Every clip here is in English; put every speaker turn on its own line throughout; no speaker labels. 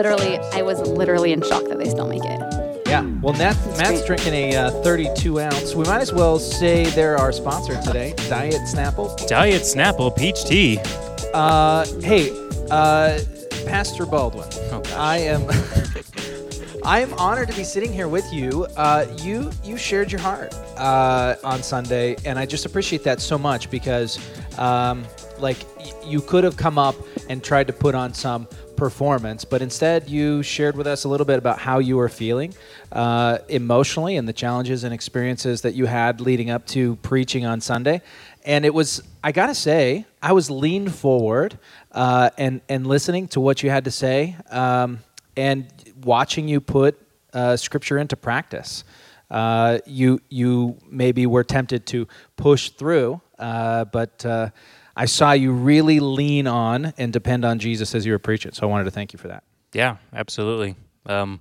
literally, I was literally in shock that they still make it.
Yeah. Well, Matt, Matt's
great.
drinking a uh, 32 ounce. We might as well say they're our sponsor today, Diet Snapple.
Diet Snapple peach tea.
Uh, hey, uh, Pastor Baldwin.
Oh, gosh.
I am. I am honored to be sitting here with you. Uh, you you shared your heart uh, on Sunday, and I just appreciate that so much because, um, like, y- you could have come up and tried to put on some performance, but instead you shared with us a little bit about how you were feeling uh, emotionally and the challenges and experiences that you had leading up to preaching on Sunday. And it was, I gotta say, I was leaned forward uh, and and listening to what you had to say. Um, and watching you put uh, scripture into practice. Uh, you you maybe were tempted to push through, uh, but uh, I saw you really lean on and depend on Jesus as you were preaching. So I wanted to thank you for that.
Yeah, absolutely. Um,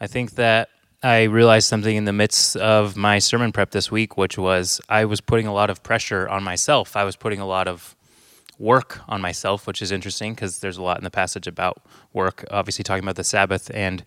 I think that I realized something in the midst of my sermon prep this week, which was I was putting a lot of pressure on myself. I was putting a lot of work on myself, which is interesting because there's a lot in the passage about work, obviously talking about the Sabbath. And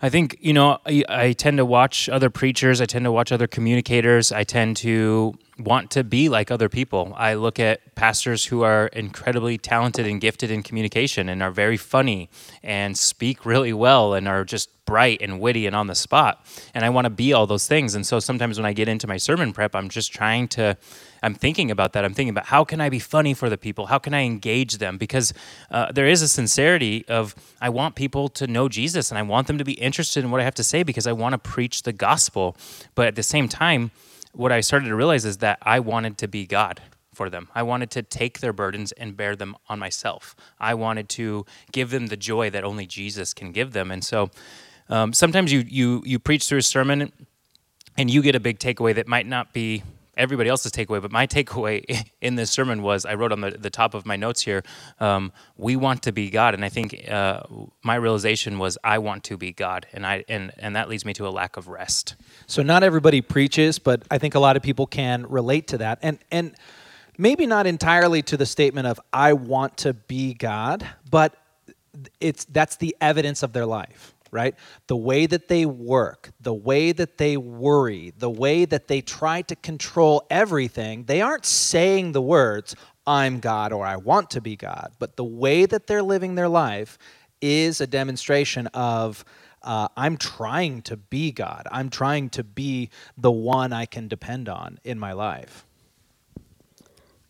I think, you know, I, I tend to watch other preachers, I tend to watch other communicators, I tend to want to be like other people. I look at pastors who are incredibly talented and gifted in communication and are very funny and speak really well and are just bright and witty and on the spot. And I want to be all those things. And so sometimes when I get into my sermon prep, I'm just trying to I'm thinking about that. I'm thinking about how can I be funny for the people? How can I engage them? Because uh, there is a sincerity of I want people to know Jesus and I want them to be interested in what I have to say because I want to preach the gospel. But at the same time, what I started to realize is that I wanted to be God for them. I wanted to take their burdens and bear them on myself. I wanted to give them the joy that only Jesus can give them. And so um, sometimes you you you preach through a sermon and you get a big takeaway that might not be everybody else's takeaway, but my takeaway in this sermon was I wrote on the, the top of my notes here, um, we want to be God. And I think uh, my realization was I want to be God. And, I, and, and that leads me to a lack of rest.
So not everybody preaches, but I think a lot of people can relate to that. And and maybe not entirely to the statement of I want to be God, but it's that's the evidence of their life, right? The way that they work, the way that they worry, the way that they try to control everything, they aren't saying the words I'm God or I want to be God, but the way that they're living their life is a demonstration of uh, I'm trying to be God. I'm trying to be the one I can depend on in my life.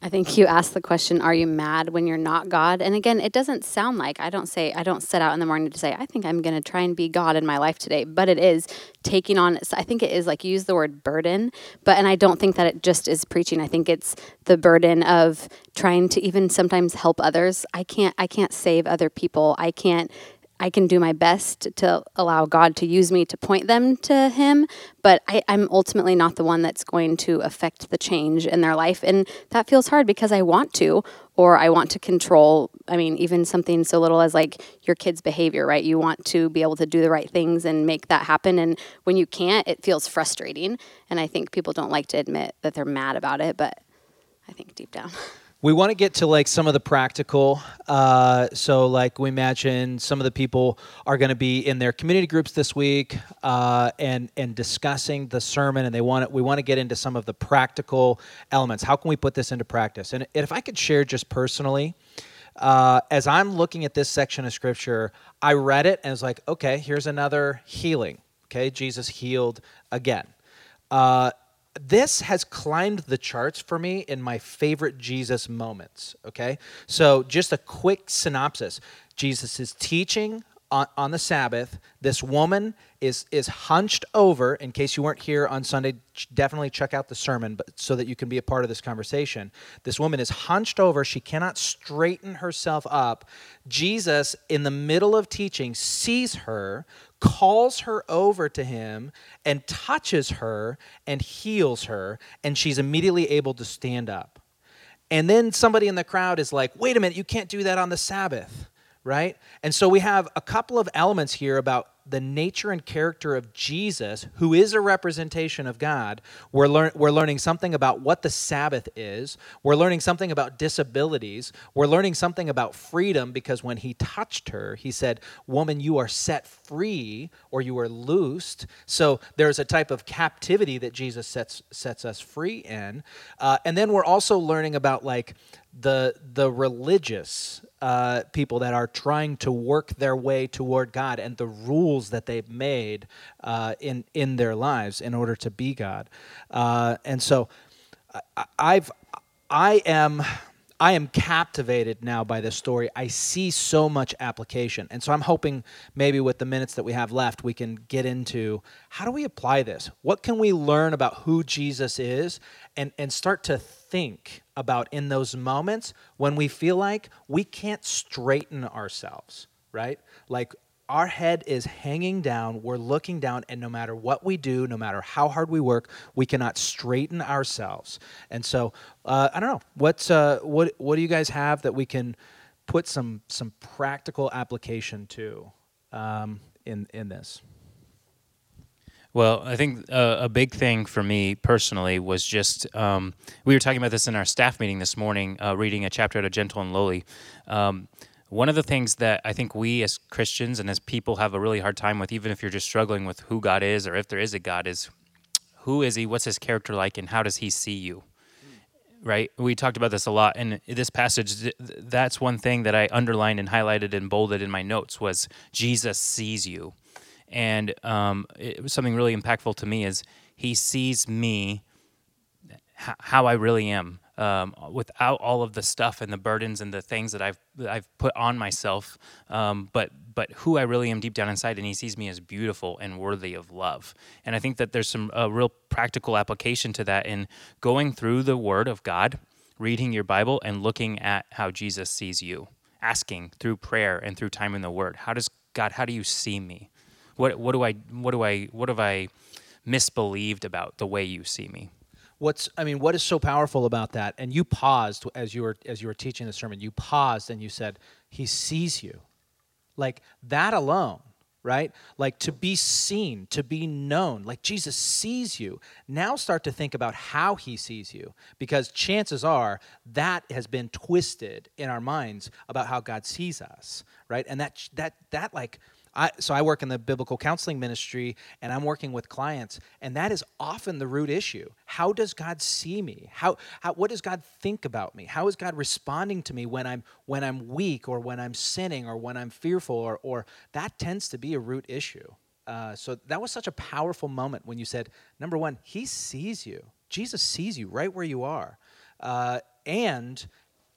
I think you asked the question, are you mad when you're not God? And again, it doesn't sound like I don't say, I don't set out in the morning to say, I think I'm going to try and be God in my life today. But it is taking on, I think it is like use the word burden, but, and I don't think that it just is preaching. I think it's the burden of trying to even sometimes help others. I can't, I can't save other people. I can't, I can do my best to allow God to use me to point them to Him, but I, I'm ultimately not the one that's going to affect the change in their life. And that feels hard because I want to, or I want to control. I mean, even something so little as like your kid's behavior, right? You want to be able to do the right things and make that happen. And when you can't, it feels frustrating. And I think people don't like to admit that they're mad about it, but I think deep down.
We want to get to like some of the practical. Uh, so, like we imagine, some of the people are going to be in their community groups this week uh, and and discussing the sermon, and they want it. We want to get into some of the practical elements. How can we put this into practice? And if I could share just personally, uh, as I'm looking at this section of scripture, I read it and was like, okay, here's another healing. Okay, Jesus healed again. This has climbed the charts for me in my favorite Jesus moments. Okay, so just a quick synopsis: Jesus is teaching on, on the Sabbath. This woman is is hunched over. In case you weren't here on Sunday, definitely check out the sermon, but so that you can be a part of this conversation. This woman is hunched over. She cannot straighten herself up. Jesus, in the middle of teaching, sees her, calls her over to him and touches her and heals her, and she's immediately able to stand up. And then somebody in the crowd is like, wait a minute, you can't do that on the Sabbath, right? And so we have a couple of elements here about the nature and character of Jesus, who is a representation of God. We're, lear- we're learning something about what the Sabbath is. We're learning something about disabilities. We're learning something about freedom because when he touched her, he said, Woman, you are set free or you are loosed. So there's a type of captivity that Jesus sets, sets us free in. Uh, and then we're also learning about like the, the religious uh, people that are trying to work their way toward God and the rules that they've made uh, in in their lives in order to be God. Uh, and so, I, I've I am. I am captivated now by this story. I see so much application. And so I'm hoping maybe with the minutes that we have left, we can get into how do we apply this? What can we learn about who Jesus is and, and start to think about in those moments when we feel like we can't straighten ourselves, right? Like our head is hanging down, we're looking down, and no matter what we do, no matter how hard we work, we cannot straighten ourselves. And so, uh, I don't know, what's, uh, what, what do you guys have that we can put some, some practical application to um, in, in this?
Well, I think uh, a big thing for me personally was just um, we were talking about this in our staff meeting this morning, uh, reading a chapter out of Gentle and Lowly. Um, one of the things that I think we as Christians and as people have a really hard time with, even if you're just struggling with who God is or if there is a God, is who is He? What's His character like, and how does He see you? Right? We talked about this a lot, and this passage, that's one thing that I underlined and highlighted and bolded in my notes was Jesus sees you and um, it was something really impactful to me is he sees me how I really am um, without all of the stuff and the burdens and the things that I've that I've put on myself, um, but but who I really am deep down inside, and he sees me as beautiful and worthy of love. And I think that there's some a real practical application to that in going through the Word of God, reading your Bible, and looking at how Jesus sees you, asking through prayer and through time in the Word, how does God, how do you see me? What what do I what do I what have I misbelieved about the way you see me?
What's I mean, what is so powerful about that? And you paused as you were as you were teaching the sermon. You paused and you said, "He sees you." Like that alone, right? Like to be seen, to be known. Like Jesus sees you. Now start to think about how he sees you because chances are that has been twisted in our minds about how God sees us, right? And that that that like I, so I work in the biblical counseling ministry and I'm working with clients and that is often the root issue. How does God see me? How, how what does God think about me? How is God responding to me when I'm when I'm weak or when I'm sinning or when I'm fearful or or that tends to be a root issue. Uh, so that was such a powerful moment when you said, number one, He sees you. Jesus sees you right where you are, uh, and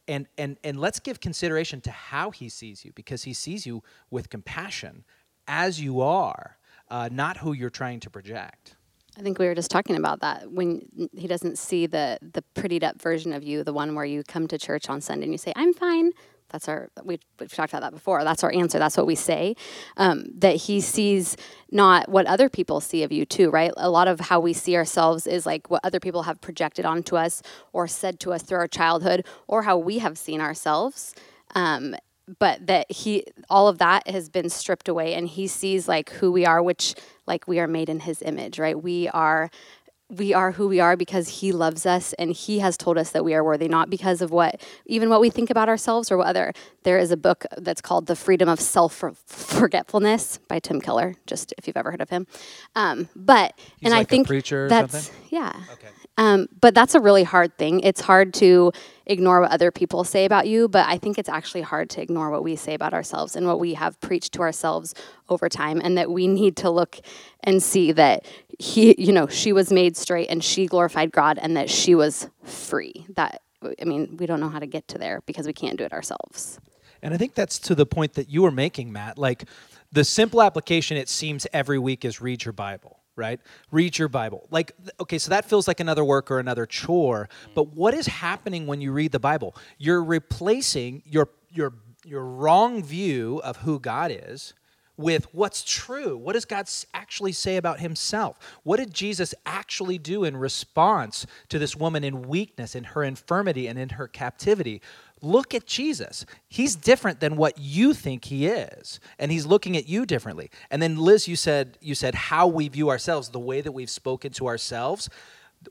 and and and let's give consideration to how he sees you because he sees you with compassion as you are uh, not who you're trying to project
I think we were just talking about that when he doesn't see the the prettied up version of you, the one where you come to church on Sunday and you say, "I'm fine." That's our we, we've talked about that before. That's our answer. That's what we say. Um, that he sees not what other people see of you too, right? A lot of how we see ourselves is like what other people have projected onto us or said to us through our childhood, or how we have seen ourselves. Um, but that he all of that has been stripped away and he sees like who we are which like we are made in his image right we are we are who we are because he loves us and he has told us that we are worthy not because of what even what we think about ourselves or whether there is a book that's called the freedom of self forgetfulness by tim keller just if you've ever heard of him um, but
He's
and
like
i
a
think
preacher or
that's
something?
yeah
okay
um, but that's a really hard thing. It's hard to ignore what other people say about you, but I think it's actually hard to ignore what we say about ourselves and what we have preached to ourselves over time, and that we need to look and see that he, you know, she was made straight and she glorified God and that she was free. That, I mean, we don't know how to get to there because we can't do it ourselves.
and i think that's to the point that you were making matt like the simple application it seems every week is read your bible right? Read your Bible. Like, okay, so that feels like another work or another chore. But what is happening when you read the Bible? You're replacing your your your wrong view of who God is with what's true. What does God actually say about himself? What did Jesus actually do in response to this woman in weakness, in her infirmity, and in her captivity? Look at Jesus. He's different than what you think he is, and he's looking at you differently. And then Liz, you said you said how we view ourselves, the way that we've spoken to ourselves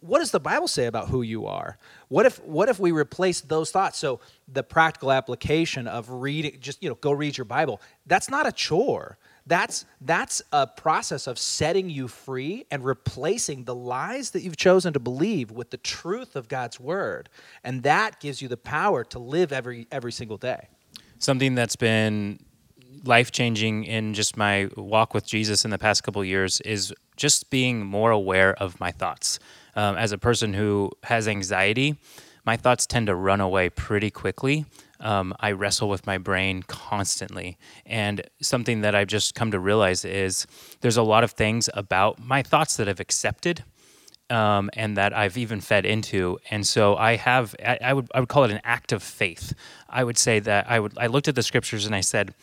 what does the Bible say about who you are? What if what if we replace those thoughts? So the practical application of reading, just you know, go read your Bible. That's not a chore. That's that's a process of setting you free and replacing the lies that you've chosen to believe with the truth of God's word. And that gives you the power to live every every single day.
Something that's been life changing in just my walk with Jesus in the past couple years is just being more aware of my thoughts um, as a person who has anxiety, my thoughts tend to run away pretty quickly. Um, I wrestle with my brain constantly. And something that I've just come to realize is there's a lot of things about my thoughts that I've accepted. Um, and that I've even fed into, and so I have. I, I would I would call it an act of faith. I would say that I would. I looked at the scriptures and I said,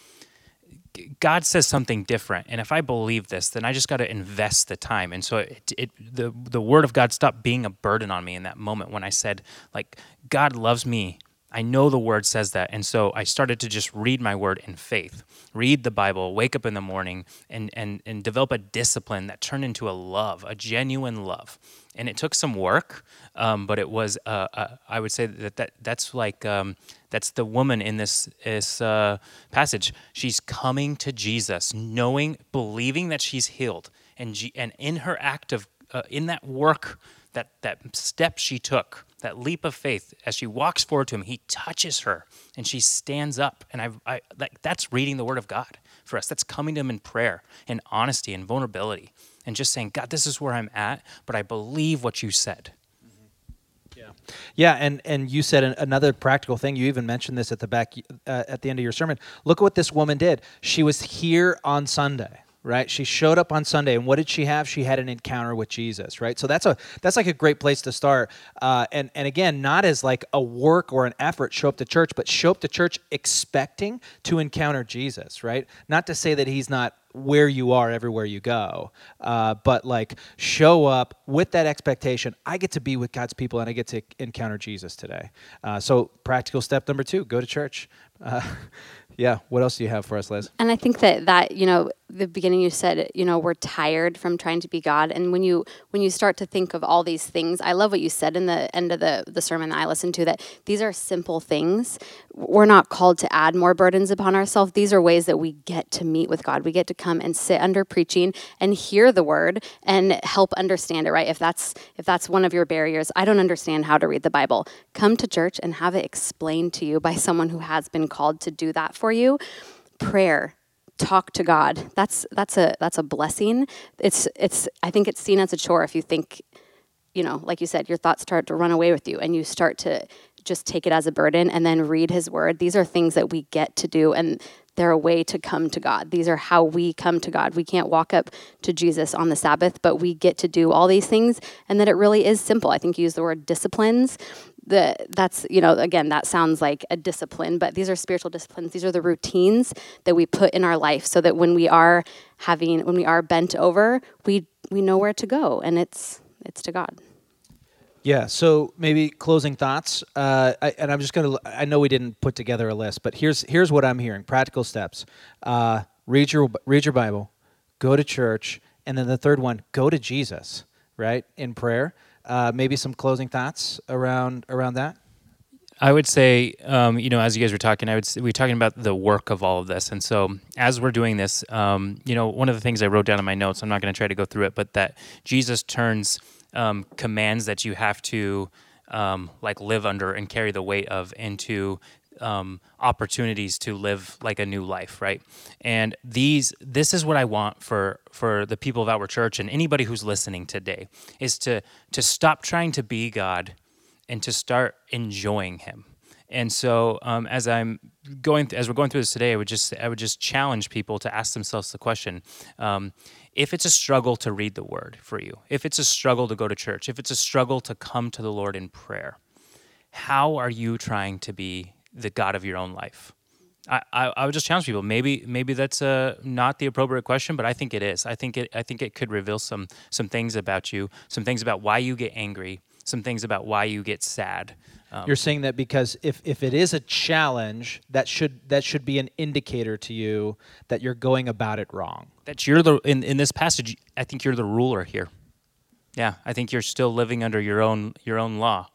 God says something different, and if I believe this, then I just got to invest the time. And so it, it, the the word of God stopped being a burden on me in that moment when I said, like, God loves me. I know the word says that, and so I started to just read my word in faith, read the Bible, wake up in the morning, and and and develop a discipline that turned into a love, a genuine love. And it took some work, um, but it was. Uh, uh, I would say that, that that's like. Um, that's the woman in this, this uh, passage. She's coming to Jesus, knowing, believing that she's healed. And, G- and in her act of, uh, in that work, that, that step she took, that leap of faith, as she walks forward to him, he touches her and she stands up. And I, I like, that's reading the word of God for us. That's coming to him in prayer and honesty and vulnerability and just saying, God, this is where I'm at, but I believe what you said.
Yeah, yeah, and and you said an, another practical thing. You even mentioned this at the back uh, at the end of your sermon. Look at what this woman did. She was here on Sunday right she showed up on sunday and what did she have she had an encounter with jesus right so that's a that's like a great place to start uh, and and again not as like a work or an effort show up to church but show up to church expecting to encounter jesus right not to say that he's not where you are everywhere you go. Uh, but like show up with that expectation. I get to be with God's people and I get to encounter Jesus today. Uh, so practical step number two: go to church. Uh, yeah. What else do you have for us, Liz?
And I think that that you know the beginning you said you know we're tired from trying to be god. And when you when you start to think of all these things i love what you said in the end of the the sermon that i listened to that these are simple things. We're not called to add more burdens upon ourselves. These are ways that we get to meet with god. We get to come and sit under preaching and hear the word and help understand it right? If that's if that's one of your barriers i don't understand how to read the bible. Come to church and have it explained to you by someone who has been called to do that for you. Prayer talk to God. That's that's a that's a blessing. It's it's I think it's seen as a chore if you think, you know, like you said, your thoughts start to run away with you and you start to just take it as a burden and then read his word. These are things that we get to do and they're a way to come to God. These are how we come to God. We can't walk up to Jesus on the Sabbath, but we get to do all these things and that it really is simple. I think you use the word disciplines that's you know again that sounds like a discipline but these are spiritual disciplines. These are the routines that we put in our life so that when we are having when we are bent over we we know where to go and it's it's to god.
Yeah so maybe closing thoughts. Uh, I, and i'm just gonna i know we didn't put together a list but here's here's what i'm hearing practical steps. Uh, read your read your bible go to church and then the third one go to jesus right in prayer uh, maybe some closing thoughts around around that.
I would say, um, you know, as you guys were talking, I would say, we were talking about the work of all of this, and so as we're doing this, um, you know, one of the things I wrote down in my notes, I'm not going to try to go through it, but that Jesus turns um, commands that you have to um, like live under and carry the weight of into um, opportunities to live like a new life, right? And these, this is what I want for for the people of Outward Church and anybody who's listening today is to to stop trying to be God and to start enjoying Him. And so, um, as I'm going, th- as we're going through this today, I would just, I would just challenge people to ask themselves the question: um, If it's a struggle to read the Word for you, if it's a struggle to go to church, if it's a struggle to come to the Lord in prayer, how are you trying to be the God of your own life? I, I, I would just challenge people. Maybe maybe that's uh, not the appropriate question, but I think it is. I think it I think it could reveal some some things about you, some things about why you get angry, some things about why you get sad. Um,
You're saying that because if, if it is a challenge, that should that should be an indicator to you that you're going about it wrong.
that you're the in, in this passage. I think you're the ruler here. Yeah, I think you're still living under your own your own law.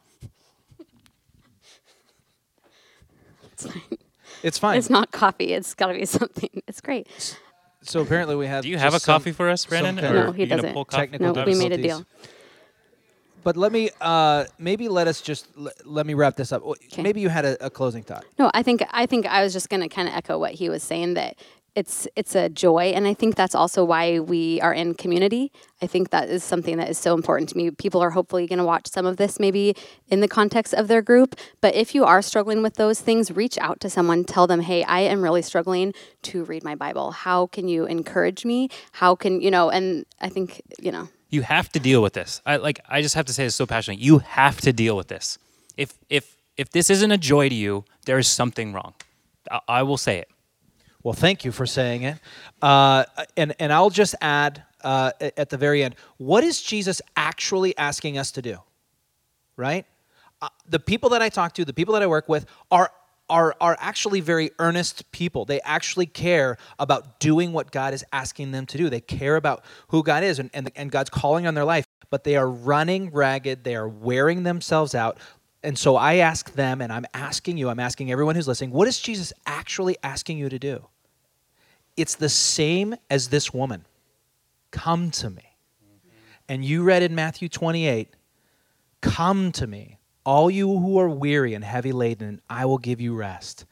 It's fine.
It's fine.
It's not coffee. It's got to be something. It's great.
so apparently we have.
Do you have a coffee for us, Brandon?
kind
Or
of-
No, he
you gonna
doesn't.
pull?
Technical
No, we made a deal.
But let me uh, maybe let us just l- let me wrap this up.
'Kay.
Maybe you had a, a closing thought.
No, I think I think I was just going to kind of echo what he was saying that it's it's a joy and I think that's also why we are in community. I think that is something that is so important to me. People are hopefully going to watch some of this maybe in the context of their group, but if you are struggling with those things, reach out to someone, tell them, "Hey, I am really struggling to read my Bible. How can you encourage me? How can, you know, and I think, you know,
You have to deal with this. I like. I just have to say this so passionately. You have to deal with this. If if if this isn't a joy to you, there is something wrong. I, I will say it.
Well, thank you for saying it. Uh, and and I'll just add uh, at the very end, what is Jesus actually asking us to do? Right? Uh, the people that I talk to, the people that I work with, are are are actually very earnest people. They actually care about doing what God is asking them to do. They care about who God is and, and, and God's calling on their life, but they are running ragged. They are wearing themselves out. And so I ask them, and I'm asking you, I'm asking everyone who's listening, what is Jesus actually asking you to do? It's the same as this woman. Come to me. And you read in Matthew 28 Come to me, all you who are weary and heavy laden, and I will give you rest.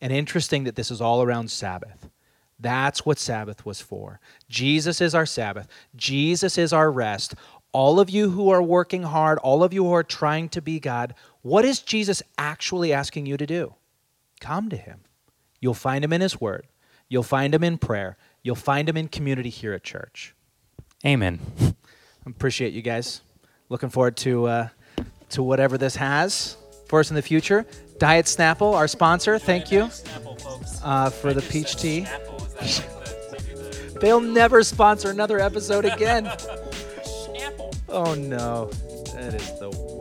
And interesting that this is all around Sabbath. That's what Sabbath was for. Jesus is our Sabbath, Jesus is our rest. All of you who are working hard, all of you who are trying to be God, what is Jesus actually asking you to do? Come to him. You'll find him in his word. You'll find them in prayer. You'll find them in community here at church.
Amen.
Appreciate you guys. Looking forward to uh, to whatever this has for us in the future. Diet Snapple, our sponsor, thank you uh, for the peach tea. They'll never sponsor another episode again. Oh no, that is the worst.